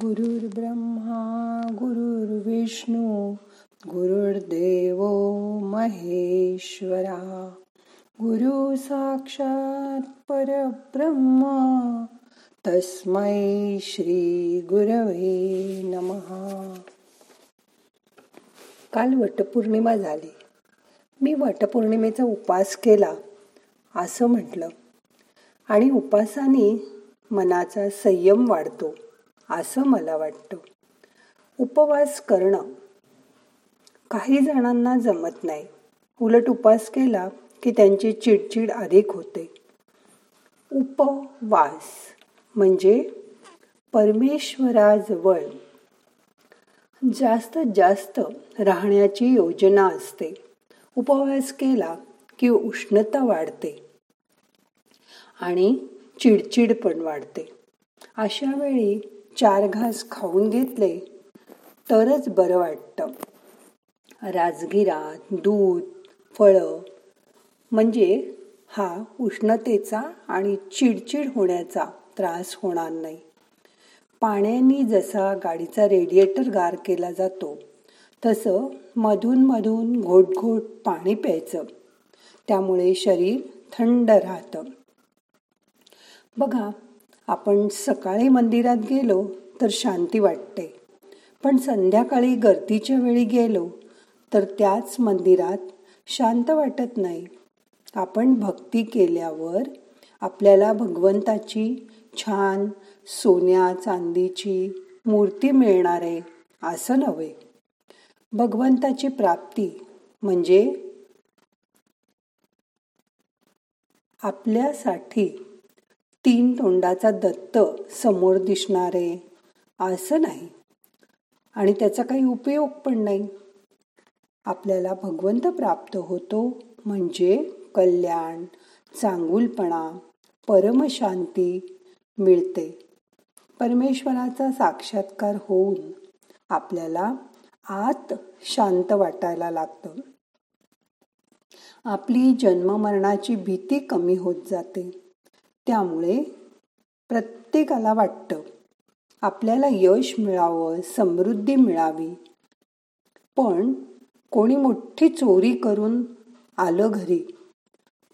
गुरुर्ब्रह्मा गुरुर्विष्णू गुरुर्देव महेश्वरा. गुरु साक्षात परब्रह्म तस्मै श्री गुरवे नमहा काल वटपौर्णिमा झाली. मी वटपौर्णिमेचा उपास केला असं म्हटलं. आणि उपासाने मनाचा संयम वाढतो. असं मला वाटतं. उपवास करणं. काही जणांना जमत नाही. उलट उपवास केला की त्यांची चिडचिड अधिक होते. उपवास म्हणजे परमेश्वराजवळ जास्त जास्त राहण्याची योजना असते. उपवास केला की उष्णता वाढते आणि चिडचिड पण वाढते. अशा वेळी चार घास खाऊन घेतले. तरच बरं वाटतं. राजगिरा दूध फळं. म्हणजे हा उष्णतेचा आणि चिडचिड होण्याचा त्रास होणार नाही. पाण्याने जसा गाडीचा रेडिएटर गार केला जातो तसं मधून मधून घोट घोट पाणी प्यायचं. त्यामुळे शरीर थंड राहतं. बघा आपण सकाळी मंदिरात गेलो तर शांती वाटते. पण संध्याकाळी गर्दीच्या वेळी गेलो तर त्याच मंदिरात शांत वाटत नाही. आपण भक्ती केल्यावर आपल्याला भगवंताची छान सोन्या चांदीची मूर्ती मिळणार आहे असं नव्हे. भगवंताची प्राप्ती म्हणजे आपल्यासाठी तीन तोंडाचा दत्त समोर दिसणारे असं नाही. आणि त्याचा काही उपयोग पण नाही. आपल्याला भगवंत प्राप्त होतो म्हणजे कल्याण चांगुलपणा परमशांती मिळते. परमेश्वराचा साक्षात्कार होऊन आपल्याला आत शांत वाटायला लागतं. आपली जन्ममरणाची भीती कमी होत जाते. त्यामुळे प्रत्येकाला वाटतं आपल्याला यश मिळावं समृद्धी मिळावी. पण कोणी मोठी चोरी करून आलं घरी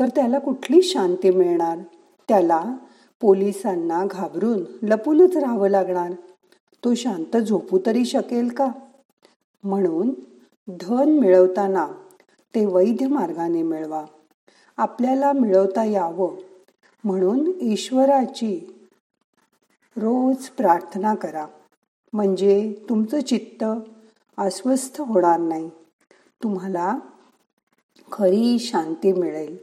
तर त्याला कुठली शांती मिळणार? त्याला पोलिसांना घाबरून लपूनच राहावं लागणार. तो शांत झोपू तरी शकेल का? म्हणून धन मिळवताना ते वैध मार्गाने मिळवा. आपल्याला मिळवता यावं. म्हणून ईश्वराची रोज प्रार्थना करा. म्हणजे तुमचं चित्त अस्वस्थ होणार नाही. तुम्हाला खरी शांती मिळेल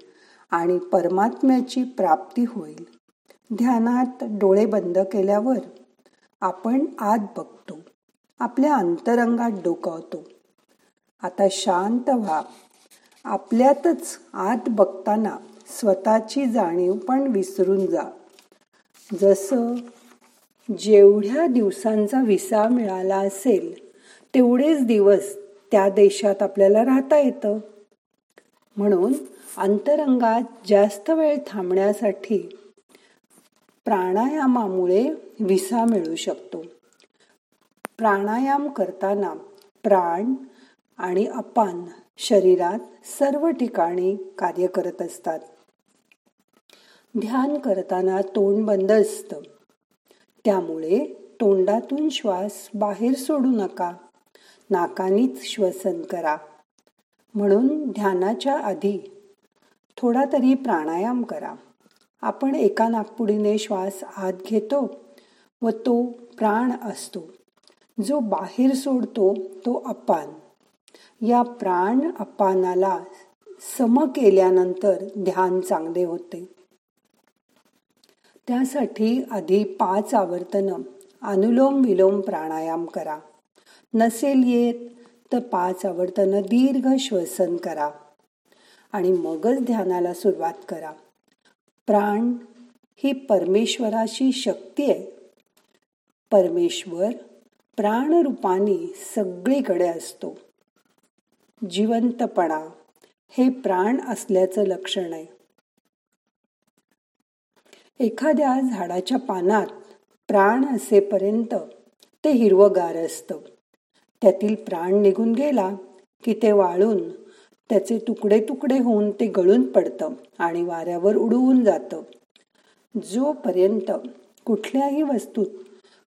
आणि परमात्म्याची प्राप्ती होईल. ध्यानात डोळे बंद केल्यावर आपण आत बघतो. आपल्या अंतरंगात डोकावतो. आता शांत व्हा. आपल्यातच आत बघताना स्वतःची जाणीव पण विसरून जा. जसं जेवढ्या दिवसांचा विसा मिळाला असेल तेवढेच दिवस त्या देशात आपल्याला राहता येतं. म्हणून अंतरंगात जास्त वेळ थांबण्यासाठी प्राणायामामुळे विसा मिळू शकतो. प्राणायाम करताना प्राण आणि अपान शरीरात सर्व ठिकाणी कार्य करत असतात. ध्यान करताना तोंड बंद असतं. त्यामुळे तोंडातून श्वास बाहेर सोडू नका. नाकानीच श्वसन करा. म्हणून ध्यानाच्या आधी थोडा तरी प्राणायाम करा. आपण एका नागपुडीने श्वास आत घेतो व तो प्राण असतो. जो बाहेर सोडतो तो अपान. या प्राण अपानाला सम केल्यानंतर ध्यान चांगले होते. त्यासाठी आधी पाच आवर्तनं अनुलोम विलोम प्राणायाम करा. नसेल येत तर पाच आवर्तनं दीर्घ श्वसन करा. आणि मगच ध्यानाला सुरुवात करा. प्राण ही परमेश्वराची शक्ती आहे. परमेश्वर प्राणरूपाने सगळीकडे असतो. जिवंतपणा हे प्राण असल्याचं लक्षण आहे. एखाद्या झाडाच्या पानात प्राण असेपर्यंत ते हिरवगार असतं. त्यातील प्राण निघून गेला की ते वाळून त्याचे तुकडे तुकडे होऊन ते गळून पडतं आणि वाऱ्यावर उडवून जातं. जोपर्यंत कुठल्याही वस्तूत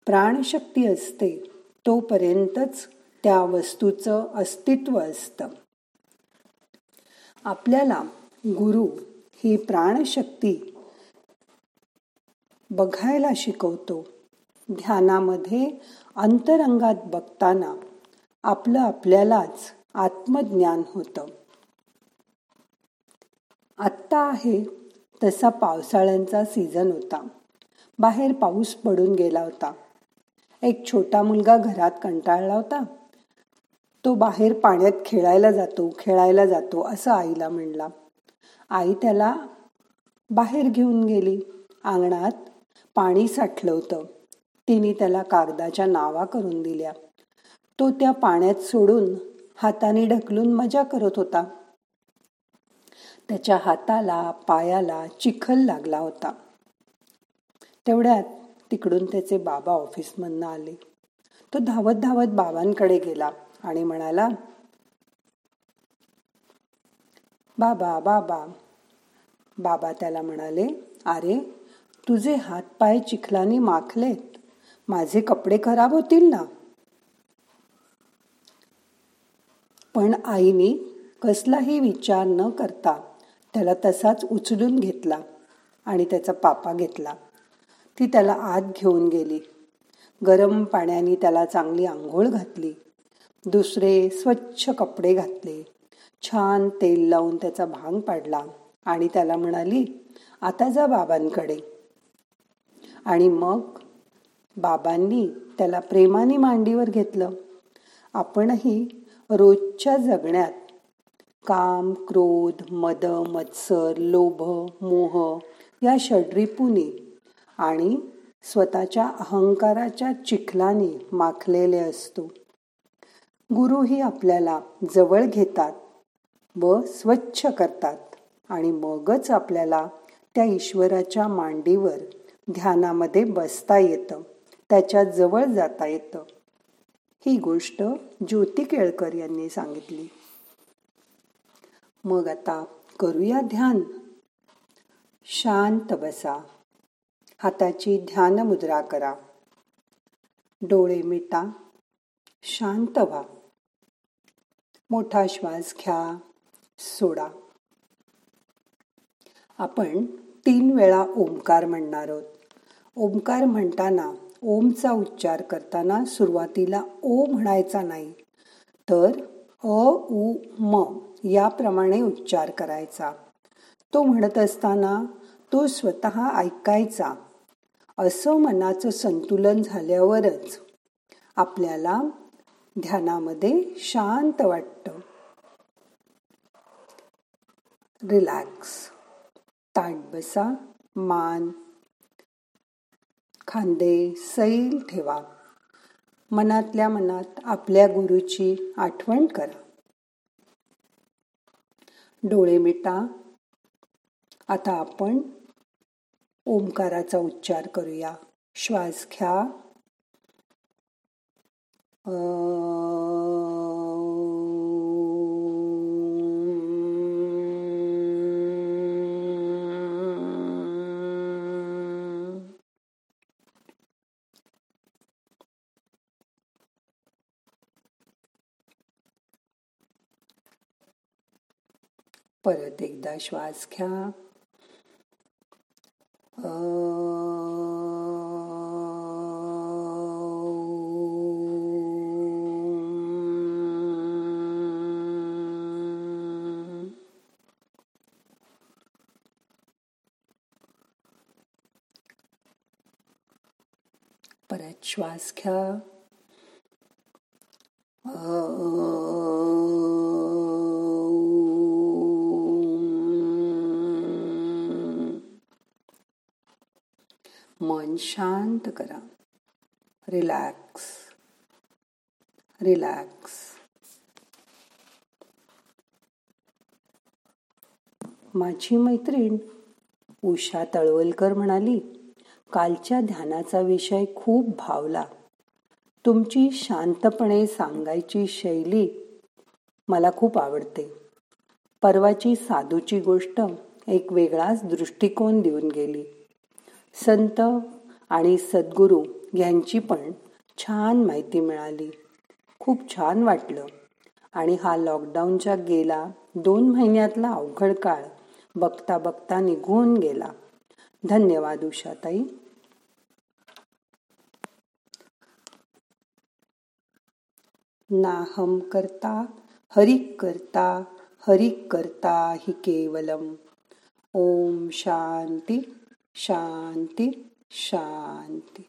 प्राणशक्ती असते तोपर्यंतच त्या वस्तूचं अस्तित्व असतं. आपल्याला गुरु ही प्राणशक्ती बघायला शिकवतो. ध्यानामध्ये अंतरंगात बघताना आपलं आपल्यालाच आत्मज्ञान होतं. आत्ता आहे तसा पावसाळ्यांचा सीझन होता. बाहेर पाऊस पडून गेला होता. एक छोटा मुलगा घरात कंटाळला होता. तो बाहेर पाण्यात खेळायला जातो खेळायला जातो असं आईला म्हणला. आई त्याला बाहेर घेऊन गेली. अंगणात पाणी साठलं होतं. तिने त्याला कागदाच्या नावा करून दिल्या. तो त्या पाण्यात सोडून हाताने ढकलून मजा करत होता. त्याच्या हाताला पायाला चिखल लागला होता. तेवढ्यात तिकडून त्याचे बाबा ऑफिसमधनं आले. तो धावत धावत बाबांकडे गेला आणि म्हणाला बाबा बाबा. बाबा त्याला म्हणाले अरे तुझे हात पाय चिखलाने माखलेत. माझे कपडे खराब होतील ना? पण आईने कसलाही विचार न करता त्याला तसाच उचलून घेतला आणि त्याचा पापा घेतला. ती त्याला आत घेऊन गेली. गरम पाण्याने त्याला चांगली आंघोळ घातली. दुसरे स्वच्छ कपडे घातले. छान तेल लावून त्याचा भांग पाडला आणि त्याला म्हणाली आता जा बाबांकडे. आणि मग बाबांनी त्याला प्रेमाने मांडीवर घेतलं. आपणही रोजच्या जगण्यात काम क्रोध मद मत्सर लोभ मोह या षड्रिपुनी आणि स्वतःच्या अहंकाराच्या चिखलाने माखलेले असतो. गुरुही आपल्याला जवळ घेतात व स्वच्छ करतात आणि मगच आपल्याला त्या ईश्वराच्या मांडीवर ध्यानामध्ये बसता येतं. त्याच्याजवळ जाता येतं. ही गोष्ट ज्योती केळकर यांनी सांगितली. मग आता करूया ध्यान. शांत बसा. हाताची ध्यान मुद्रा करा. डोळे मिटा. शांत व्हा. मोठा श्वास घ्या. सोडा. आपण तीन वेळा ओंकार म्हणणार आहोत. ओंकार म्हणताना ओमचा उच्चार करताना सुरुवातीला ओ म्हणायचा नाही तर अ उ म याप्रमाणे उच्चार करायचा. तो म्हणत असताना तो स्वतः ऐकायचा. असं मनाचं संतुलन झाल्यावरच आपल्याला ध्यानामध्ये शांत वाटतं. रिलॅक्स ताट बसा मान खांदे सैल ठेवा. मनातल्या मनात आपल्या गुरुची आठवण करा. डोळे मिटा. आता आपण ओंकाराचा उच्चार करूया. श्वास घ्या. परत एकदा श्वास घ्या. परत श्वास घ्या. शांत करा. रिलॅक्स रिलॅक्स माझी मैत्रीण उषा तळवलकर म्हणाली कालच्या ध्यानाचा विषय खूप भावला. तुमची शांतपणे सांगायची शैली मला खूप आवडते. परवाची साधूची गोष्ट एक वेगळाच दृष्टिकोन देऊन गेली. संत आणि सद्गुरू यांची पण छान माहिती मिळाली. खूप छान वाटलं. आणि हा लॉकडाऊनच्या गेला दोन महिन्यातला अवघड काळ बघता बघता निघून गेला. धन्यवाद उषाताई. नाहम करता हरिक करता हरिक करता हि केवलम. ओम शांती शांती. शांती.